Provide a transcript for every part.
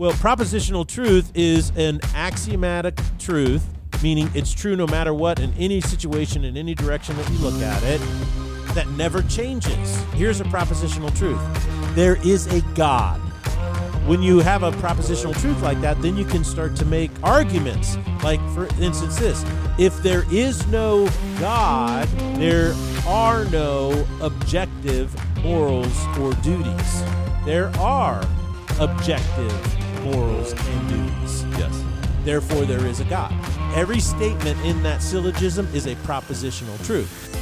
Well, propositional truth is an axiomatic truth, meaning it's true no matter what in any situation, in any direction that you look at it, that never changes. Here's a propositional truth there is a God. When you have a propositional truth like that, then you can start to make arguments. Like, for instance, this if there is no God, there are no objective morals or duties. There are objective morals and duties. Yes. Therefore, there is a God. Every statement in that syllogism is a propositional truth.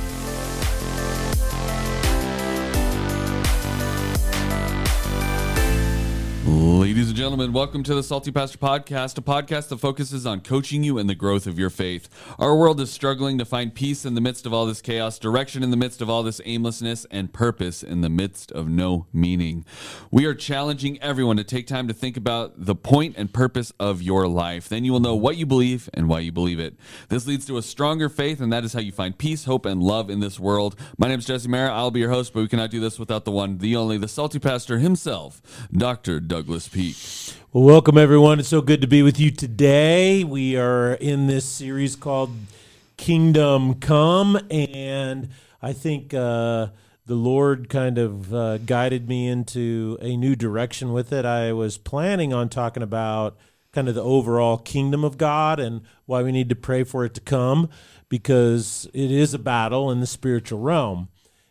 Ladies and gentlemen, welcome to the Salty Pastor Podcast, a podcast that focuses on coaching you in the growth of your faith. Our world is struggling to find peace in the midst of all this chaos, direction in the midst of all this aimlessness, and purpose in the midst of no meaning. We are challenging everyone to take time to think about the point and purpose of your life. Then you will know what you believe and why you believe it. This leads to a stronger faith, and that is how you find peace, hope, and love in this world. My name is Jesse Mara. I'll be your host, but we cannot do this without the one, the only, the Salty Pastor himself, Dr. Douglas Peak. Well, welcome everyone. It's so good to be with you today. We are in this series called Kingdom Come, and I think uh, the Lord kind of uh, guided me into a new direction with it. I was planning on talking about kind of the overall kingdom of God and why we need to pray for it to come because it is a battle in the spiritual realm.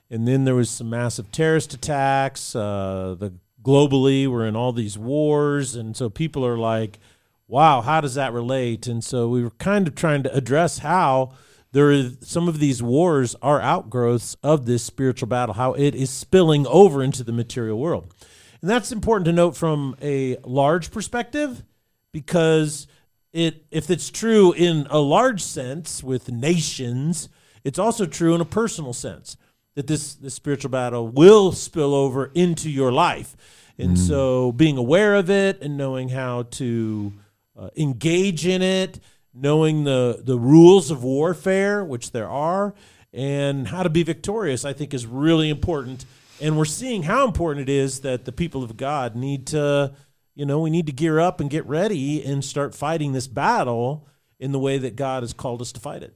And then there was some massive terrorist attacks. Uh, the globally. We're in all these wars. And so people are like, wow, how does that relate? And so we were kind of trying to address how there is some of these wars are outgrowths of this spiritual battle, how it is spilling over into the material world. And that's important to note from a large perspective because it if it's true in a large sense with nations, it's also true in a personal sense that this, this spiritual battle will spill over into your life. And mm. so being aware of it and knowing how to uh, engage in it, knowing the, the rules of warfare, which there are, and how to be victorious, I think is really important. And we're seeing how important it is that the people of God need to, you know, we need to gear up and get ready and start fighting this battle in the way that God has called us to fight it.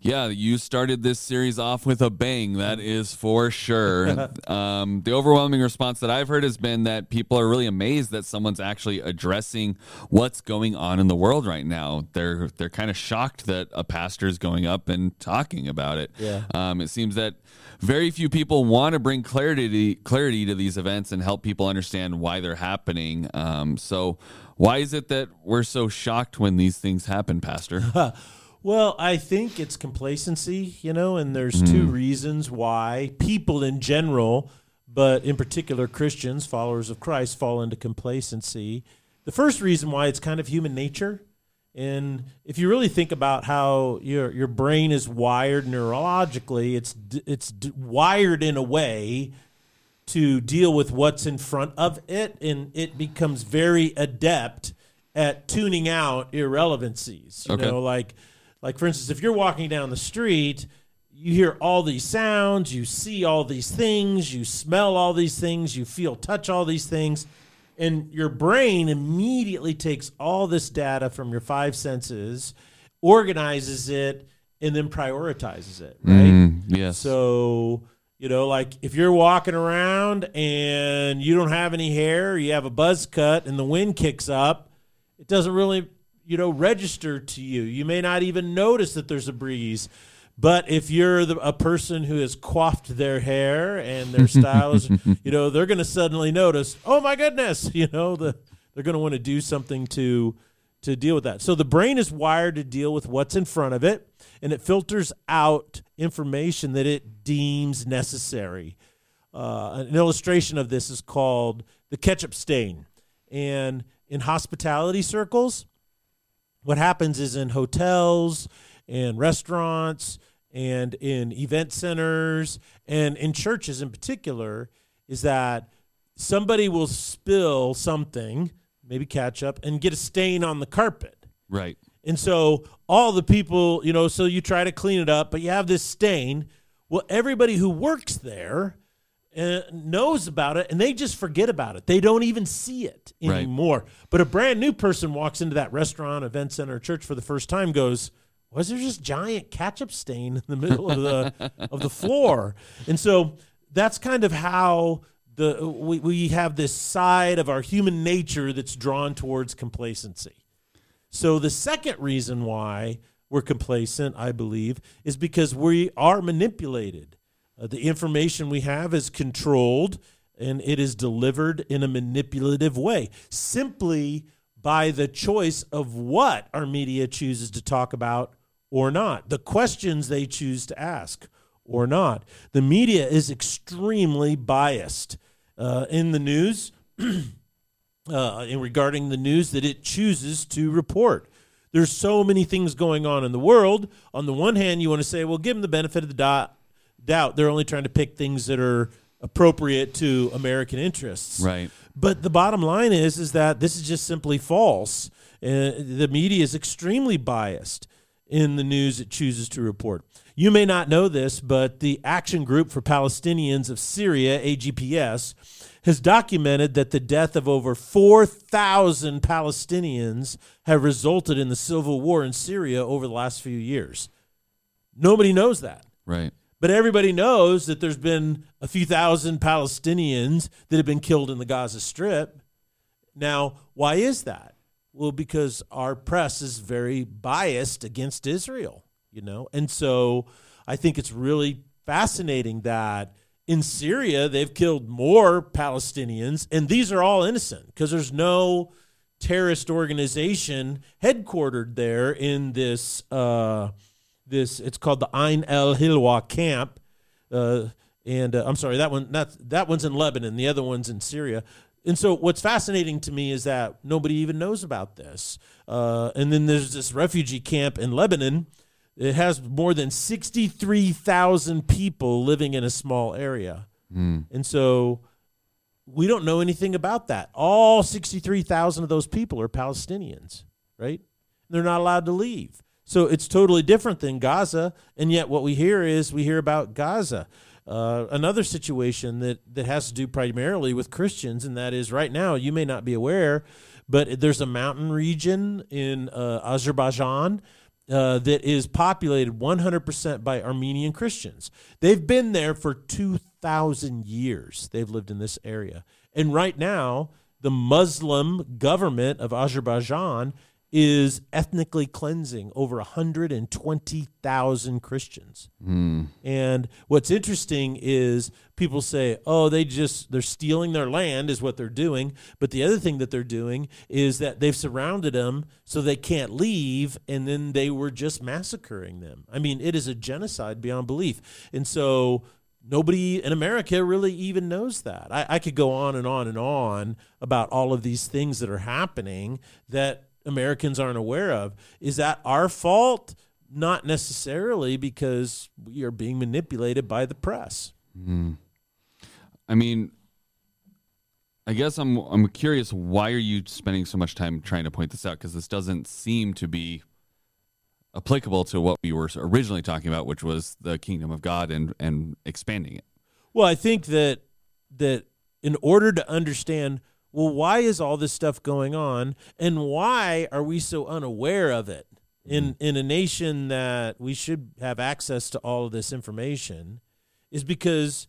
Yeah, you started this series off with a bang. That is for sure. um, the overwhelming response that I've heard has been that people are really amazed that someone's actually addressing what's going on in the world right now. They're they're kind of shocked that a pastor is going up and talking about it. Yeah. Um, it seems that very few people want to bring clarity clarity to these events and help people understand why they're happening. Um, so, why is it that we're so shocked when these things happen, Pastor? Well, I think it's complacency, you know, and there's mm. two reasons why people in general, but in particular Christians, followers of Christ, fall into complacency. The first reason why it's kind of human nature. And if you really think about how your your brain is wired neurologically, it's it's wired in a way to deal with what's in front of it, and it becomes very adept at tuning out irrelevancies. You okay. know, like like, for instance, if you're walking down the street, you hear all these sounds, you see all these things, you smell all these things, you feel, touch all these things, and your brain immediately takes all this data from your five senses, organizes it, and then prioritizes it, right? Mm, yes. So, you know, like if you're walking around and you don't have any hair, you have a buzz cut, and the wind kicks up, it doesn't really you know, register to you. You may not even notice that there's a breeze. But if you're the, a person who has coiffed their hair and their style is, you know, they're going to suddenly notice, oh my goodness, you know, the, they're going to want to do something to to deal with that. So the brain is wired to deal with what's in front of it, and it filters out information that it deems necessary. Uh, an illustration of this is called the ketchup stain, and in hospitality circles, what happens is in hotels and restaurants and in event centers and in churches in particular is that somebody will spill something, maybe ketchup, and get a stain on the carpet. Right. And so all the people, you know, so you try to clean it up, but you have this stain. Well, everybody who works there uh, knows about it and they just forget about it. They don't even see it Right. anymore. But a brand new person walks into that restaurant, event center, church for the first time, goes, "Was there just giant ketchup stain in the middle of the of the floor?" And so that's kind of how the we, we have this side of our human nature that's drawn towards complacency. So the second reason why we're complacent, I believe, is because we are manipulated. Uh, the information we have is controlled and it is delivered in a manipulative way simply by the choice of what our media chooses to talk about or not, the questions they choose to ask or not. The media is extremely biased. Uh, in the news, uh, in regarding the news that it chooses to report. There's so many things going on in the world. On the one hand, you want to say, well, give them the benefit of the doubt. Doubt. They're only trying to pick things that are appropriate to American interests. Right. But the bottom line is, is that this is just simply false. Uh, the media is extremely biased in the news it chooses to report. You may not know this, but the Action Group for Palestinians of Syria, AGPS, has documented that the death of over 4,000 Palestinians have resulted in the civil war in Syria over the last few years. Nobody knows that. Right. But everybody knows that there's been a few thousand Palestinians that have been killed in the Gaza Strip. Now, why is that? Well, because our press is very biased against Israel, you know? And so I think it's really fascinating that in Syria they've killed more Palestinians, and these are all innocent because there's no terrorist organization headquartered there in this. Uh, this it's called the Ain el Hilwa camp, uh, and uh, I'm sorry that one that that one's in Lebanon, the other one's in Syria. And so, what's fascinating to me is that nobody even knows about this. Uh, and then there's this refugee camp in Lebanon. It has more than 63,000 people living in a small area. And so, we don't know anything about that. All 63,000 of those people are Palestinians, right? They're not allowed to leave. So it's totally different than Gaza. And yet, what we hear is we hear about Gaza. Uh, another situation that, that has to do primarily with Christians, and that is right now, you may not be aware, but there's a mountain region in uh, Azerbaijan uh, that is populated 100% by Armenian Christians. They've been there for 2,000 years. They've lived in this area. And right now, the Muslim government of Azerbaijan is ethnically cleansing over 120,000 Christians. Hmm. And what's interesting is people say, "Oh, they just they're stealing their land is what they're doing." But the other thing that they're doing is that they've surrounded them so they can't leave and then they were just massacring them. I mean, it is a genocide beyond belief. And so nobody in America really even knows that. I, I could go on and on and on about all of these things that are happening that Americans aren't aware of. Is that our fault? Not necessarily, because we are being manipulated by the press. Hmm. I mean, I guess I'm I'm curious. Why are you spending so much time trying to point this out? Because this doesn't seem to be applicable to what we were originally talking about, which was the kingdom of God and and expanding it. Well, I think that that in order to understand, well, why is all this stuff going on, and why are we so unaware of it in mm-hmm. in a nation that we should have access to all of this information, is because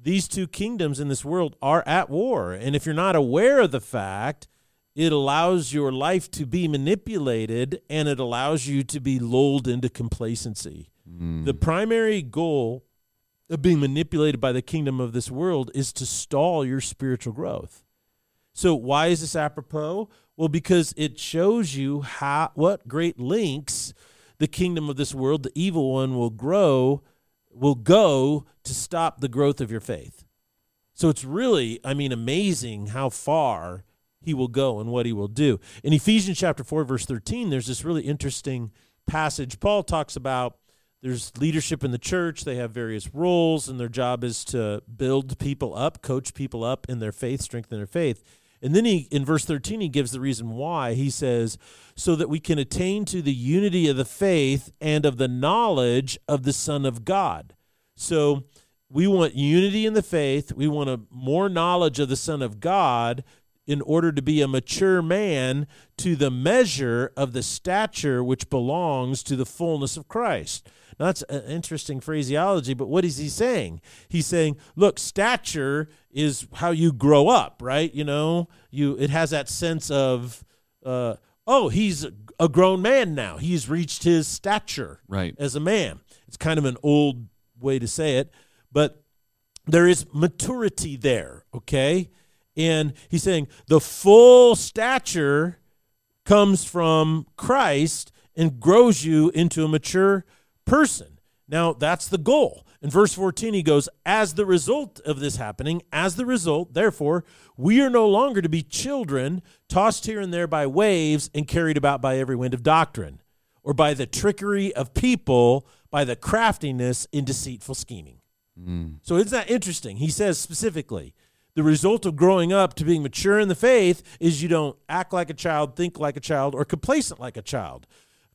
these two kingdoms in this world are at war, and if you're not aware of the fact. It allows your life to be manipulated and it allows you to be lulled into complacency. Mm. The primary goal of being manipulated by the kingdom of this world is to stall your spiritual growth. So why is this apropos? Well, because it shows you how what great links the kingdom of this world, the evil one, will grow, will go to stop the growth of your faith. So it's really, I mean, amazing how far he will go and what he will do. In Ephesians chapter 4, verse 13, there's this really interesting passage. Paul talks about there's leadership in the church, they have various roles, and their job is to build people up, coach people up in their faith, strengthen their faith. And then he, in verse 13, he gives the reason why. He says, so that we can attain to the unity of the faith and of the knowledge of the Son of God. So we want unity in the faith. We want a more knowledge of the Son of God in order to be a mature man to the measure of the stature which belongs to the fullness of Christ. Now, that's an interesting phraseology, but what is he saying? He's saying, look, stature is how you grow up, right? You know, you it has that sense of, uh, oh, he's a grown man now. He's reached his stature Right. as a man. It's kind of an old way to say it, but there is maturity there, okay? And he's saying the full stature comes from Christ and grows you into a mature person. Now, that's the goal. In verse 14, he goes, As the result of this happening, as the result, therefore, we are no longer to be children, tossed here and there by waves and carried about by every wind of doctrine, or by the trickery of people, by the craftiness in deceitful scheming. Hmm. So isn't that interesting? He says specifically, the result of growing up to being mature in the faith is you don't act like a child, think like a child, or complacent like a child.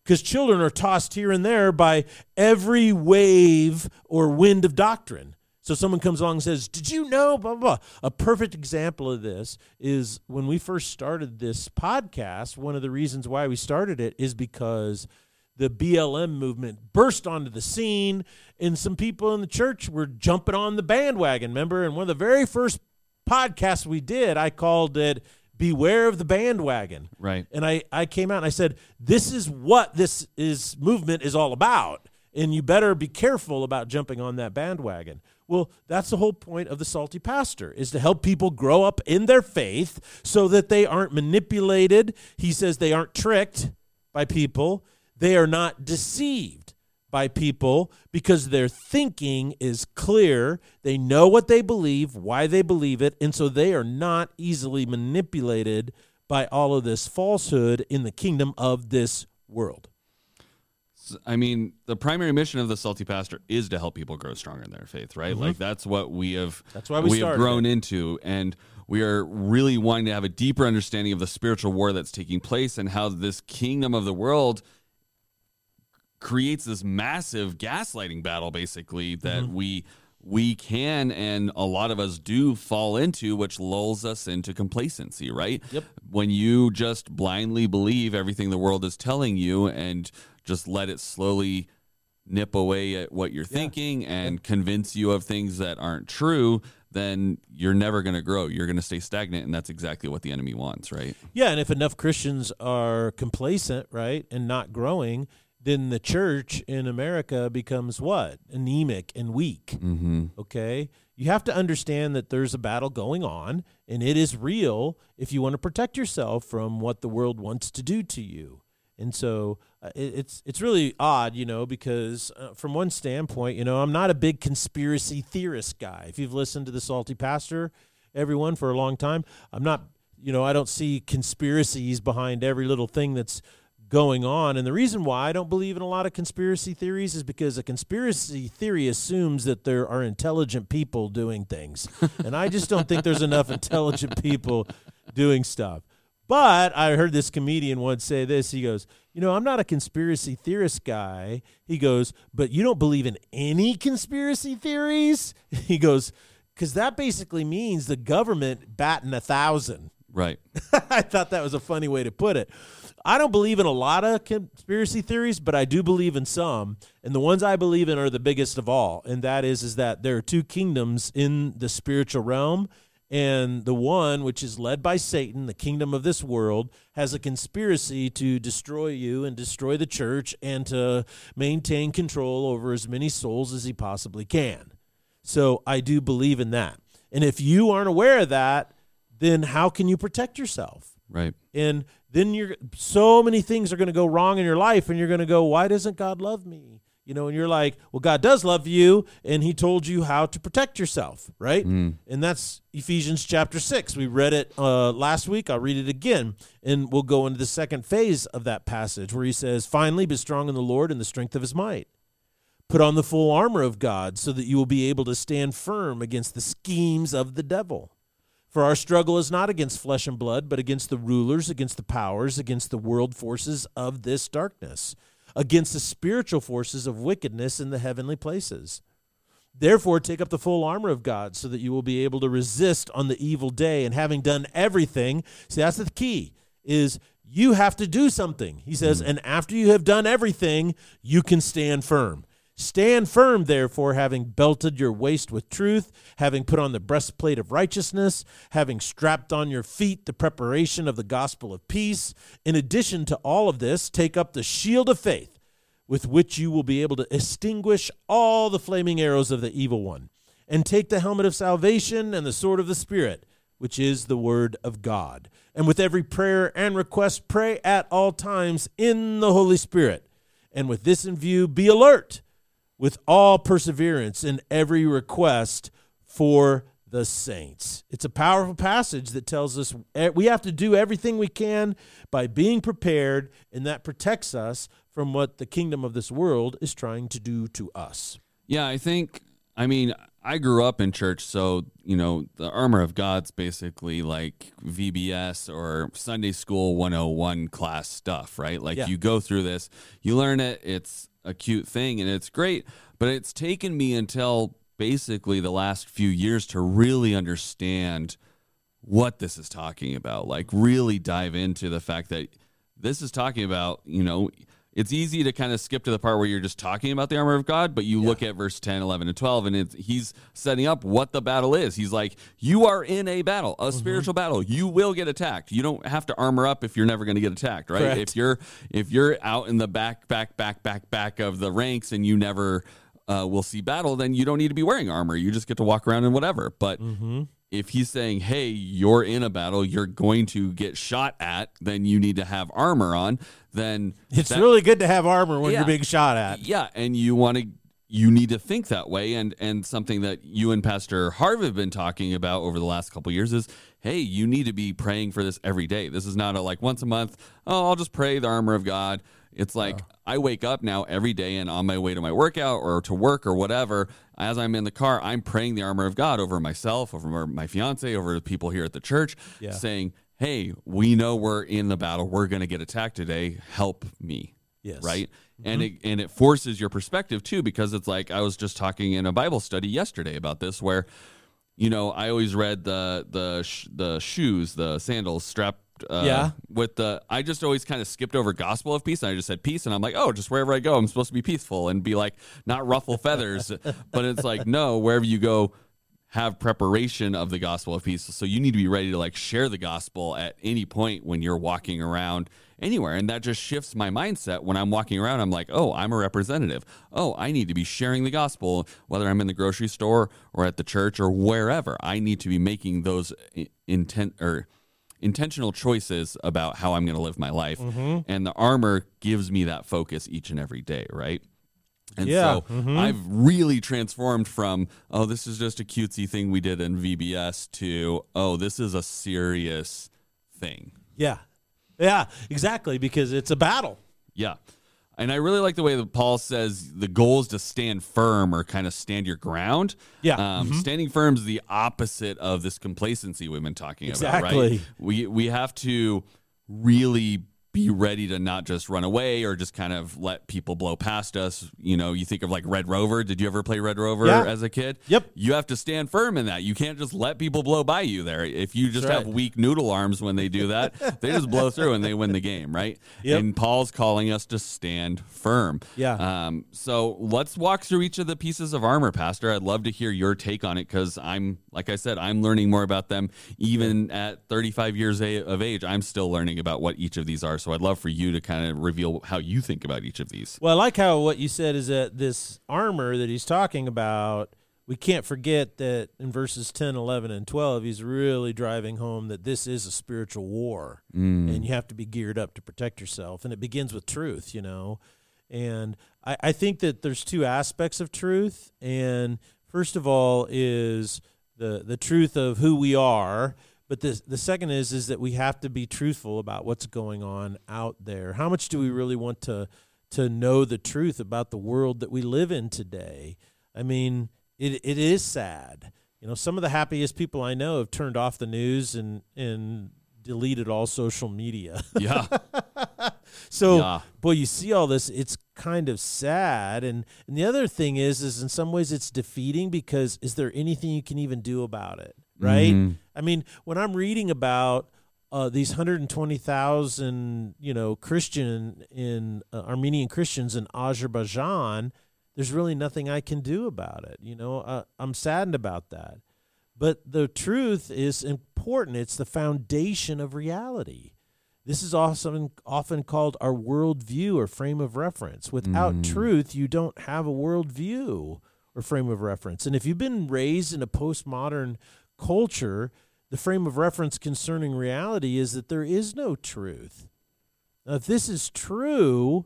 Because children are tossed here and there by every wave or wind of doctrine. So someone comes along and says, Did you know? Blah, blah, blah. A perfect example of this is when we first started this podcast, one of the reasons why we started it is because the BLM movement burst onto the scene, and some people in the church were jumping on the bandwagon. Remember, and one of the very first podcasts we did, I called it "Beware of the Bandwagon." Right. And I, I came out and I said, "This is what this is movement is all about, and you better be careful about jumping on that bandwagon." Well, that's the whole point of the salty pastor is to help people grow up in their faith so that they aren't manipulated. He says they aren't tricked by people. They are not deceived by people because their thinking is clear. They know what they believe, why they believe it, and so they are not easily manipulated by all of this falsehood in the kingdom of this world. I mean, the primary mission of the Salty Pastor is to help people grow stronger in their faith, right? Like that's what we have. Mm-hmm. That's why we have grown into, and we are really wanting to have a deeper understanding of the spiritual war that's taking place and how this kingdom of the world creates this massive gaslighting battle, basically that Mm-hmm. we we can and a lot of us do fall into, which lulls us into complacency, right? Yep. When you just blindly believe everything the world is telling you and just let it slowly nip away at what you're thinking and convince you of things that aren't true, then you're never going to grow. You're going to stay stagnant, and that's exactly what the enemy wants, right? Yeah, and if enough Christians are complacent, right, and not growing, then the church in America becomes what? Anemic and weak. Mm-hmm. Okay? You have to understand that there's a battle going on, and it is real if you want to protect yourself from what the world wants to do to you. And so uh, it, it's it's really odd, you know, because uh, from one standpoint, you know, I'm not a big conspiracy theorist guy. If you've listened to the Salty Pastor, everyone for a long time, I'm not, you know, I don't see conspiracies behind every little thing that's going on. And the reason why I don't believe in a lot of conspiracy theories is because a conspiracy theory assumes that there are intelligent people doing things. and I just don't think there's enough intelligent people doing stuff. But I heard this comedian once say this. He goes, You know, I'm not a conspiracy theorist guy. He goes, But you don't believe in any conspiracy theories? He goes, Because that basically means the government batting a thousand. Right. I thought that was a funny way to put it. I don't believe in a lot of conspiracy theories, but I do believe in some, and the ones I believe in are the biggest of all, and that is is that there are two kingdoms in the spiritual realm, and the one which is led by Satan, the kingdom of this world, has a conspiracy to destroy you and destroy the church and to maintain control over as many souls as he possibly can. So I do believe in that. And if you aren't aware of that, then how can you protect yourself? Right. And then you're so many things are going to go wrong in your life, and you're going to go, "Why doesn't God love me?" You know, and you're like, "Well, God does love you, and He told you how to protect yourself, right?" And that's Ephesians chapter six. We read it uh, last week. I'll read it again, and we'll go into the second phase of that passage where He says, "Finally, be strong in the Lord and the strength of His might." Put on the full armor of God so that you will be able to stand firm against the schemes of the devil. For our struggle is not against flesh and blood, but against the rulers, against the powers, against the world forces of this darkness, against the spiritual forces of wickedness in the heavenly places. Therefore, take up the full armor of God so that you will be able to resist on the evil day. And having done everything, see, that's the key, is you have to do something. He says, mm. and after you have done everything, you can stand firm. Stand firm, therefore, having belted your waist with truth, having put on the breastplate of righteousness, having strapped on your feet the preparation of the gospel of peace. In addition to all of this, take up the shield of faith, with which you will be able to extinguish all the flaming arrows of the evil one, and take the helmet of salvation and the sword of the Spirit, which is the word of God. And with every prayer and request, pray at all times in the Holy Spirit. And with this in view, be alert with all perseverance in every request for the saints. It's a powerful passage that tells us we have to do everything we can by being prepared, and that protects us from what the kingdom of this world is trying to do to us. Yeah, I think, I mean, I grew up in church, so, you know, the armor of God's basically like VBS or Sunday School 101 class stuff, right? Like Yeah. you go through this, you learn it, it's a cute thing and it's great, but it's taken me until basically the last few years to really understand what this is talking about. Like, really dive into the fact that this is talking about, you know, it's easy to kind of skip to the part where you're just talking about the armor of God, but you look at verse 10, 11, and 12, and it's, he's setting up what the battle is. He's like, You are in a battle, a spiritual battle. You will get attacked. You don't have to armor up if you're never going to get attacked, right? Correct. If you're if you're out in the back, back, back, back, back of the ranks and you never uh, will see battle, then you don't need to be wearing armor. You just get to walk around in whatever. But if he's saying, "Hey, you're in a battle, you're going to get shot at," then you need to have armor on. Then It's that- really good to have armor when Yeah. you're being shot at. yeah, and you want to you need to think that way and and something that you and Pastor Harv have been talking about over the last couple years is hey, you need to be praying for this every day. This is not a like once a month, oh, I'll just pray the armor of God. It's like I wake up now every day and on my way to my workout or to work or whatever, as I'm in the car, I'm praying the armor of God over myself, over my fiance, over the people here at the church, Yeah. saying, Hey, we know we're in the battle. We're going to get attacked today. Help me Yes. right mm-hmm. and it and it forces your perspective too because it's like i was just talking in a bible study yesterday about this where you know i always read the the sh- the shoes the sandals strapped uh, Yeah. with the i just always kind of skipped over gospel of peace and i just said peace and i'm like oh just wherever i go i'm supposed to be peaceful and be like not ruffle feathers but it's like no wherever you go have preparation of the gospel of peace. So you need to be ready to like share the gospel at any point when you're walking around anywhere. And that just shifts my mindset when I'm walking around. I'm like, oh, I'm a representative. Oh, I need to be sharing the gospel, whether I'm in the grocery store or at the church or wherever. I need to be making those intent or intentional choices about how I'm going to live my life. Mm-hmm. And the armor gives me that focus each and every day, right? And Yeah, so mm-hmm. I've really transformed from, oh, this is just a cutesy thing we did in VBS to, oh, this is a serious thing. Yeah. Yeah, exactly, because it's a battle. Yeah. And I really like the way that Paul says the goal is to stand firm or kind of stand your ground. Yeah. Mm-hmm. Um, Standing firm is the opposite of this complacency we've been talking about, Exactly. right? We, we have to really be ready to not just run away or just kind of let people blow past us. You know, you think of like Red Rover. Did you ever play Red Rover Yeah. as a kid? Yep. You have to stand firm in that. You can't just let people blow by you there. If you just That's have weak noodle arms when they do that, they just blow through and they win the game, right? Yep. And Paul's calling us to stand firm. Yeah. Um, so let's walk through each of the pieces of armor, Pastor. I'd love to hear your take on it because I'm, like I said, I'm learning more about them. Even at 35 years of age, I'm still learning about what each of these are. So I'd love for you to kind of reveal how you think about each of these. Well, I like how what you said is that this armor that he's talking about, we can't forget that in verses 10, 11, and 12, he's really driving home that this is a spiritual war mm. and you have to be geared up to protect yourself. And it begins with truth, you know. And I, I think that there's two aspects of truth. And first of all is the, the truth of who we are. But the, the second is is that we have to be truthful about what's going on out there. How much do we really want to to know the truth about the world that we live in today? I mean, it it is sad. You know, some of the happiest people I know have turned off the news and and deleted all social media. Yeah. so Yeah. boy, you see all this, it's kind of sad. And and the other thing is, is in some ways it's defeating because is there anything you can even do about it? Right? Mhm. I mean, when I'm reading about uh, these 120,000, you know, Christian in uh, Armenian Christians in Azerbaijan, there's really nothing I can do about it. You know, uh, I'm saddened about that. But the truth is important. It's the foundation of reality. This is also often called our worldview or frame of reference. Without Mm. truth, you don't have a worldview or frame of reference. And if you've been raised in a postmodern culture, the frame of reference concerning reality is that there is no truth. Now, if this is true,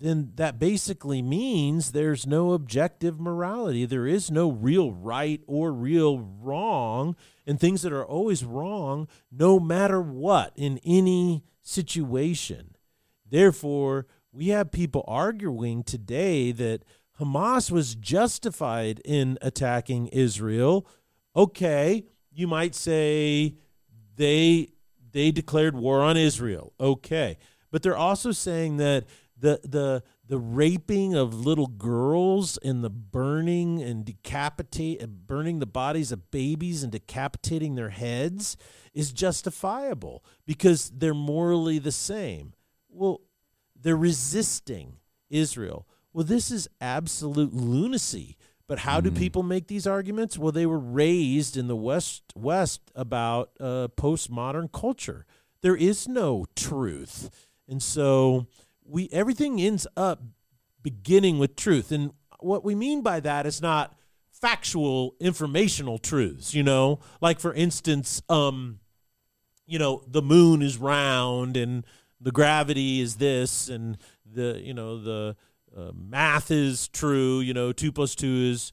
then that basically means there's no objective morality. There is no real right or real wrong, and things that are always wrong no matter what in any situation. Therefore, we have people arguing today that Hamas was justified in attacking Israel. Okay, you might say they they declared war on Israel. Okay. But they're also saying that the the the raping of little girls and the burning and decapitate burning the bodies of babies and decapitating their heads is justifiable because they're morally the same. Well, they're resisting Israel. Well, this is absolute lunacy. But how do people make these arguments? Well, they were raised in the West West about uh, postmodern culture. There is no truth, and so we everything ends up beginning with truth. And what we mean by that is not factual, informational truths. You know, like for instance, um, you know, the moon is round and the gravity is this, and the you know the uh, math is true. You know, two plus two is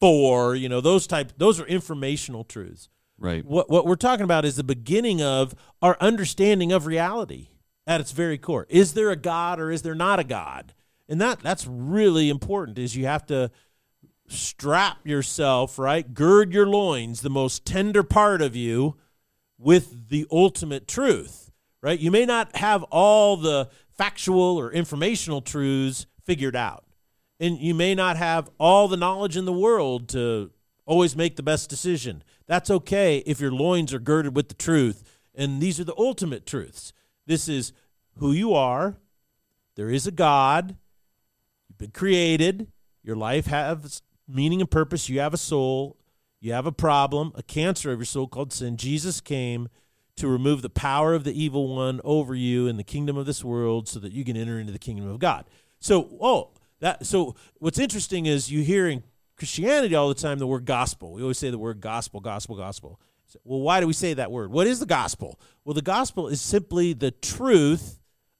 four. You know, those type those are informational truths. Right. What what we're talking about is the beginning of our understanding of reality at its very core. Is there a God or is there not a God? And that that's really important. Is you have to strap yourself right, gird your loins, the most tender part of you, with the ultimate truth. Right. You may not have all the factual or informational truths figured out, and you may not have all the knowledge in the world to always make the best decision. That's okay if your loins are girded with the truth. And these are the ultimate truths. This is who you are. There is a God. You've been created. Your life has meaning and purpose. You have a soul. You have a problem, a cancer of your soul called sin. Jesus came to remove the power of the evil one over you in the kingdom of this world so that you can enter into the kingdom of God. So, oh, that so what's interesting is you hear in Christianity all the time the word gospel. We always say the word gospel, gospel, gospel. So, well, why do we say that word? What is the gospel? Well, the gospel is simply the truth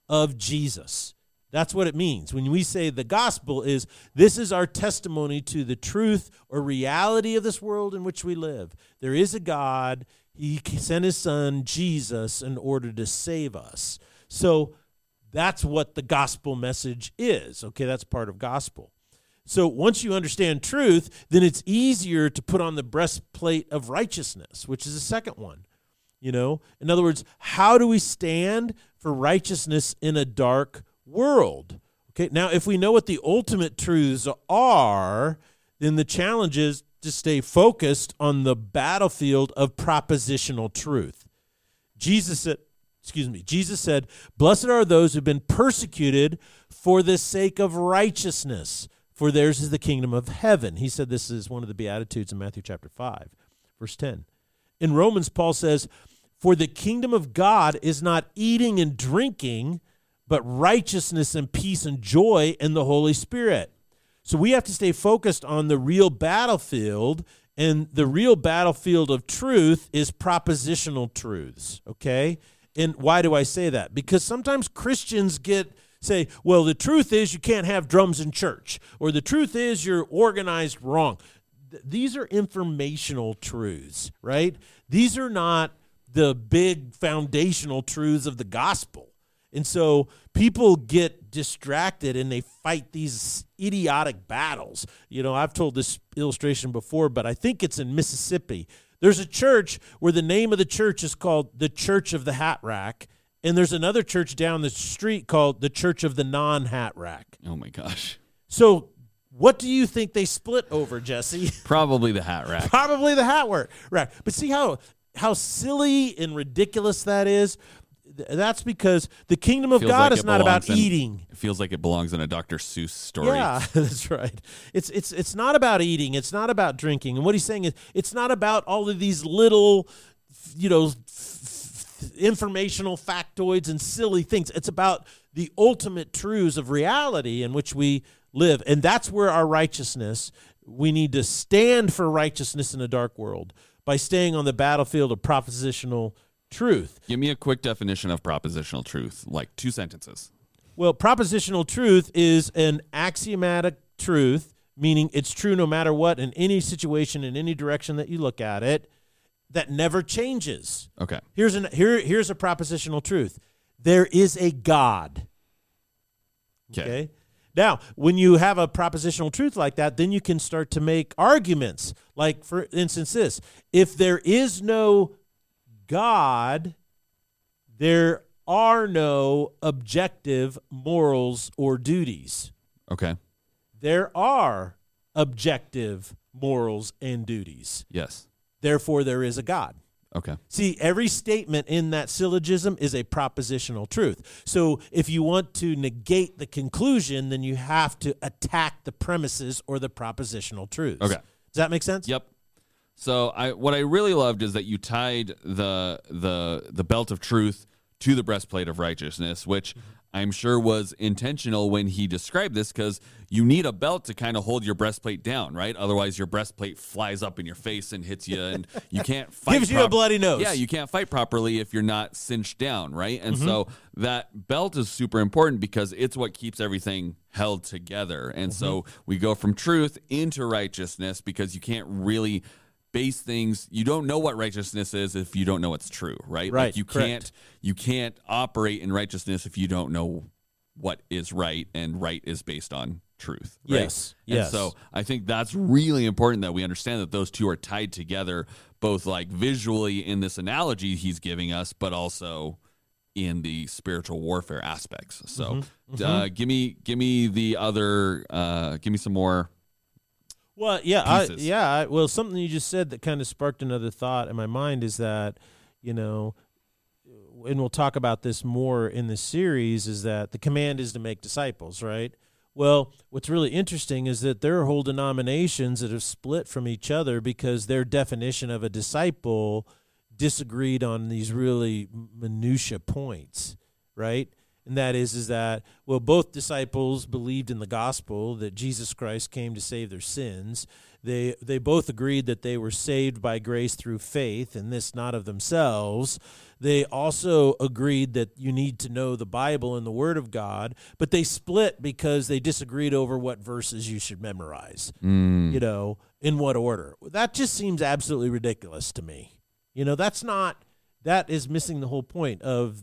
of Jesus. That's what it means. When we say the gospel is this is our testimony to the truth or reality of this world in which we live. There is a God. He sent his son Jesus in order to save us. So that's what the gospel message is. Okay, that's part of gospel. So once you understand truth, then it's easier to put on the breastplate of righteousness, which is the second one. You know, in other words, how do we stand for righteousness in a dark world? Okay, now if we know what the ultimate truths are, then the challenge is to stay focused on the battlefield of propositional truth. Jesus said, excuse me, Jesus said, Blessed are those who've been persecuted for the sake of righteousness, for theirs is the kingdom of heaven. He said this is one of the Beatitudes in Matthew chapter 5, verse 10. In Romans, Paul says, For the kingdom of God is not eating and drinking, but righteousness and peace and joy in the Holy Spirit. So we have to stay focused on the real battlefield, and the real battlefield of truth is propositional truths, okay? And why do I say that? Because sometimes Christians get say, well, the truth is you can't have drums in church, or the truth is you're organized wrong. Th- These are informational truths, right? These are not the big foundational truths of the gospel. And so people get distracted and they fight these idiotic battles. You know, I've told this illustration before, but I think it's in Mississippi. There's a church where the name of the church is called the Church of the Hat Rack, and there's another church down the street called the Church of the Non Hat Rack. Oh my gosh. So, what do you think they split over, Jesse? Probably the hat rack. Probably the hat rack. But see how how silly and ridiculous that is. Th- That's because the kingdom of Feels God like is not about in- eating. It feels like it belongs in a Dr. Seuss story. Yeah, that's right. It's it's it's not about eating. It's not about drinking. And what he's saying is, it's not about all of these little, you know, f- f- informational factoids and silly things. It's about the ultimate truths of reality in which we live, and that's where our righteousness. We need to stand for righteousness in a dark world by staying on the battlefield of propositional truth. Give me a quick definition of propositional truth, like two sentences. Well, propositional truth is an axiomatic truth, meaning it's true no matter what in any situation, in any direction that you look at it, that never changes. Okay. Here's an here here's a propositional truth. There is a God. Okay. Okay. Now, when you have a propositional truth like that, then you can start to make arguments. Like, for instance, this if there is no God, there are no objective morals or duties. Okay. There are objective morals and duties. Yes. Therefore, there is a God. Okay. See, every statement in that syllogism is a propositional truth. So if you want to negate the conclusion, then you have to attack the premises or the propositional truths. Okay. Does that make sense? Yep. So I what I really loved is that you tied the the the belt of truth to the breastplate of righteousness, which I'm sure was intentional when he described this because you need a belt to kind of hold your breastplate down, right? Otherwise, your breastplate flies up in your face and hits you, and you can't fight. Gives you a bloody nose. Yeah, you can't fight properly if you're not cinched down, right? And so Mm-hmm. that belt is super important because it's what keeps everything held together. And so Mm-hmm. we go from truth into righteousness because you can't really base things you don't know what righteousness is if you don't know it's true right Right, like you correct. can't you can't operate in righteousness if you don't know what is right and right is based on truth right? Yes, and yes. so i think that's really important that we understand that those two are tied together both like visually in this analogy he's giving us but also in the spiritual warfare aspects so Mm-hmm, Uh, give me give me the other uh, give me some more Well, yeah, I, yeah. I, well, something you just said that kind of sparked another thought in my mind is that, you know, and we'll talk about this more in the series, is that the command is to make disciples, right? Well, what's really interesting is that there are whole denominations that have split from each other because their definition of a disciple disagreed on these really minutia points, right? And that is is that well both disciples believed in the gospel that Jesus Christ came to save their sins. They they both agreed that they were saved by grace through faith and this not of themselves. They also agreed that you need to know the Bible and the word of God, but they split because they disagreed over what verses you should memorize. Mm. You know, in what order. That just seems absolutely ridiculous to me. You know, that's not that is missing the whole point of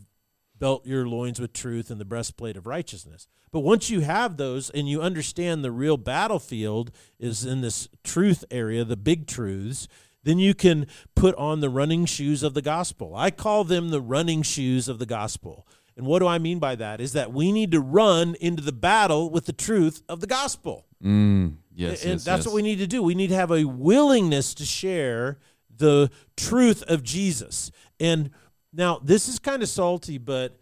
belt your loins with truth and the breastplate of righteousness. But once you have those and you understand the real battlefield is in this truth area, the big truths, then you can put on the running shoes of the gospel. I call them the running shoes of the gospel. And what do I mean by that? Is that we need to run into the battle with the truth of the gospel. Mm, yes, and yes, that's yes. what we need to do. We need to have a willingness to share the truth of Jesus. And now this is kind of salty, but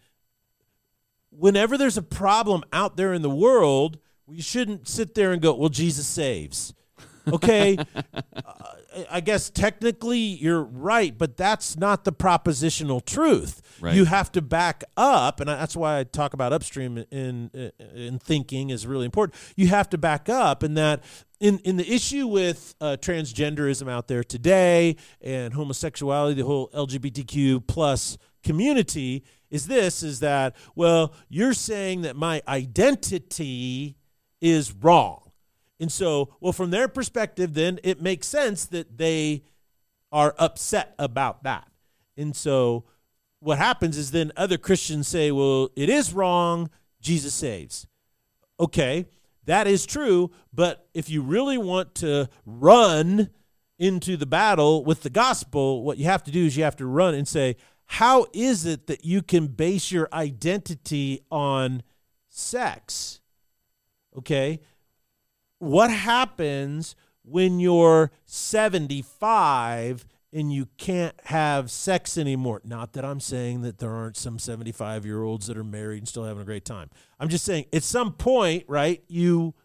whenever there's a problem out there in the world, we shouldn't sit there and go, "Well, Jesus saves." Okay, uh, I guess technically you're right, but that's not the propositional truth. Right. You have to back up, and that's why I talk about upstream in in thinking is really important. You have to back up, and that in in the issue with uh, transgenderism out there today and homosexuality, the whole LGBTQ plus community is this: is that well, you're saying that my identity is wrong. And so, well, from their perspective, then it makes sense that they are upset about that. And so, what happens is then other Christians say, well, it is wrong, Jesus saves. Okay, that is true, but if you really want to run into the battle with the gospel, what you have to do is you have to run and say, how is it that you can base your identity on sex? Okay. What happens when you're 75 and you can't have sex anymore? Not that I'm saying that there aren't some 75 year olds that are married and still having a great time. I'm just saying at some point, right, you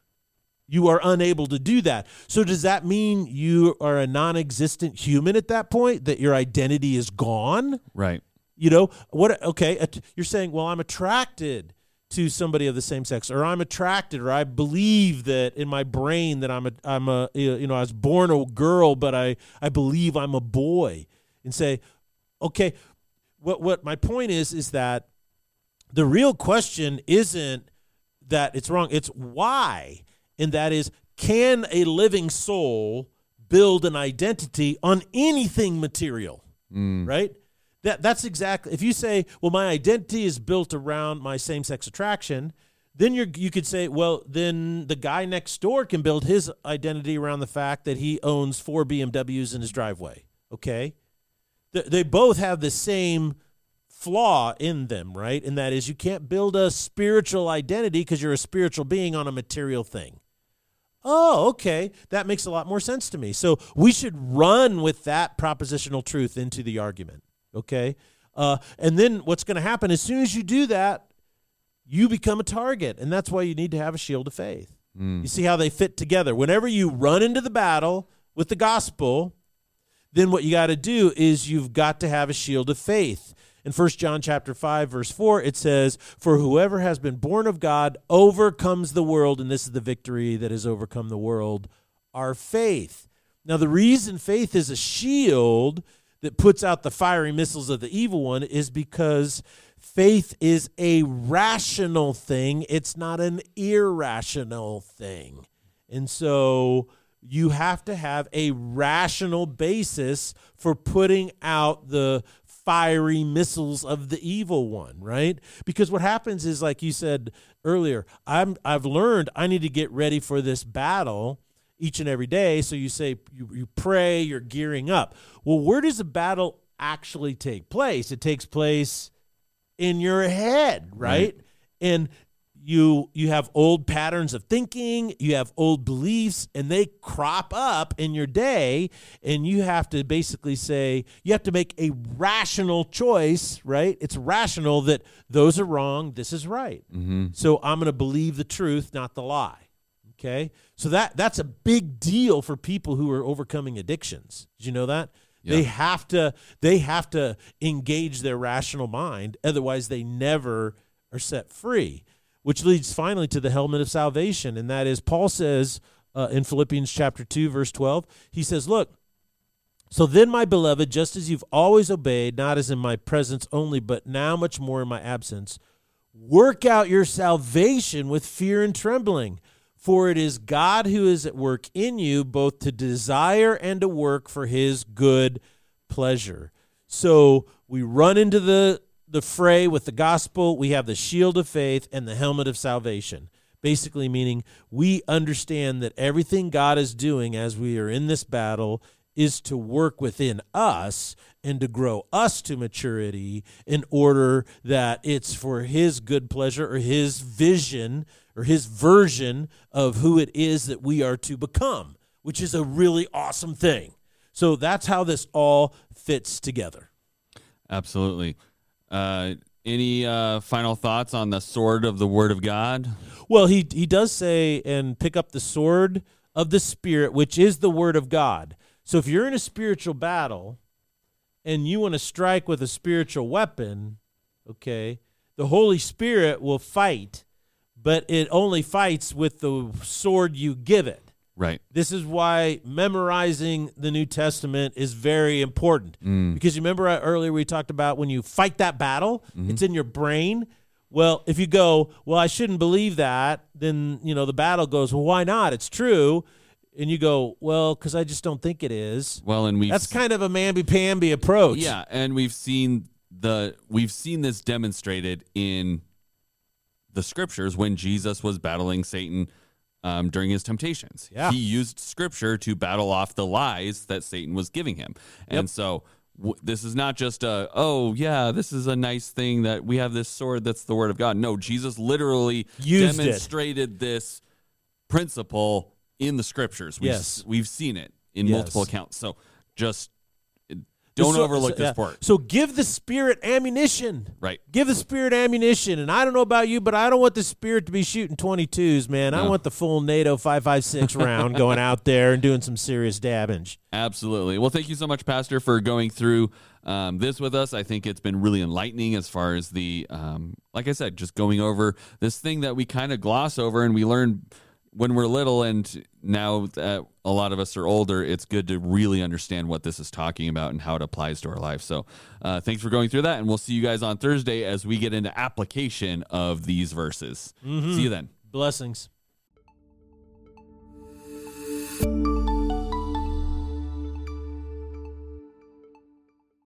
you are unable to do that. So does that mean you are a non-existent human at that point that your identity is gone? Right. You know, what okay, you're saying, "Well, I'm attracted to somebody of the same sex or I'm attracted or I believe that in my brain that I'm a I'm a you know, I was born a girl but I I believe I'm a boy." And say, "Okay, what what my point is is that the real question isn't that it's wrong, it's why and that is can a living soul build an identity on anything material? Mm. Right? That that's exactly if you say, well, my identity is built around my same sex attraction, then you you could say, well, then the guy next door can build his identity around the fact that he owns four BMWs in his driveway. Okay, they, they both have the same flaw in them, right? And that is you can't build a spiritual identity because you're a spiritual being on a material thing. Oh, okay. That makes a lot more sense to me. So we should run with that propositional truth into the argument. Okay. Uh, and then what's going to happen as soon as you do that, you become a target. And that's why you need to have a shield of faith. Mm. You see how they fit together. Whenever you run into the battle with the gospel, then what you got to do is you've got to have a shield of faith. In 1 John chapter 5 verse 4 it says, "For whoever has been born of God overcomes the world, and this is the victory that has overcome the world, our faith." Now the reason faith is a shield that puts out the fiery missiles of the evil one is because faith is a rational thing, it's not an irrational thing. And so you have to have a rational basis for putting out the fiery missiles of the evil one, right? Because what happens is like you said earlier, I'm I've learned I need to get ready for this battle each and every day. So you say you, you pray, you're gearing up. Well, where does the battle actually take place? It takes place in your head, right? right. And you you have old patterns of thinking you have old beliefs and they crop up in your day and you have to basically say you have to make a rational choice right it's rational that those are wrong this is right mm-hmm. so i'm going to believe the truth not the lie okay so that that's a big deal for people who are overcoming addictions did you know that yeah. they have to they have to engage their rational mind otherwise they never are set free which leads finally to the helmet of salvation. And that is, Paul says uh, in Philippians chapter 2, verse 12, he says, Look, so then, my beloved, just as you've always obeyed, not as in my presence only, but now much more in my absence, work out your salvation with fear and trembling. For it is God who is at work in you, both to desire and to work for his good pleasure. So we run into the the fray with the gospel, we have the shield of faith and the helmet of salvation. Basically, meaning we understand that everything God is doing as we are in this battle is to work within us and to grow us to maturity in order that it's for His good pleasure or His vision or His version of who it is that we are to become, which is a really awesome thing. So that's how this all fits together. Absolutely. Uh, any uh, final thoughts on the sword of the Word of God? Well, he he does say, and pick up the sword of the Spirit, which is the Word of God. So if you're in a spiritual battle and you want to strike with a spiritual weapon, okay, the Holy Spirit will fight, but it only fights with the sword you give it. Right. This is why memorizing the New Testament is very important. Mm. Because you remember earlier we talked about when you fight that battle, mm-hmm. it's in your brain. Well, if you go, well, I shouldn't believe that, then you know the battle goes, well, why not? It's true, and you go, well, because I just don't think it is. Well, and we that's kind of a mamby pamby approach. Yeah, and we've seen the we've seen this demonstrated in the scriptures when Jesus was battling Satan um, during his temptations. Yeah. He used scripture to battle off the lies that Satan was giving him. And yep. so w- this is not just a oh yeah this is a nice thing that we have this sword that's the word of god no jesus literally Used it. demonstrated this principle in the scriptures we've, Yes. we've seen it in Yes. multiple accounts so just don't So- overlook so- this yeah. part So give the spirit ammunition. right Give the spirit ammunition. And I don't know about you, but I don't want the spirit to be shooting 22s, man. I want the full NATO 556 round going out there and doing some serious damage. Absolutely. Well, thank you so much, Pastor, for going through um, this with us. I think it's been really enlightening as far as the, um, like I said, just going over this thing that we kind of gloss over and we learn when we're little. And now that a lot of us are older, it's good to really understand what this is talking about and how it applies to our life. So uh, thanks for going through that. And we'll see you guys on Thursday as we get into application of these verses. See you then. Blessings.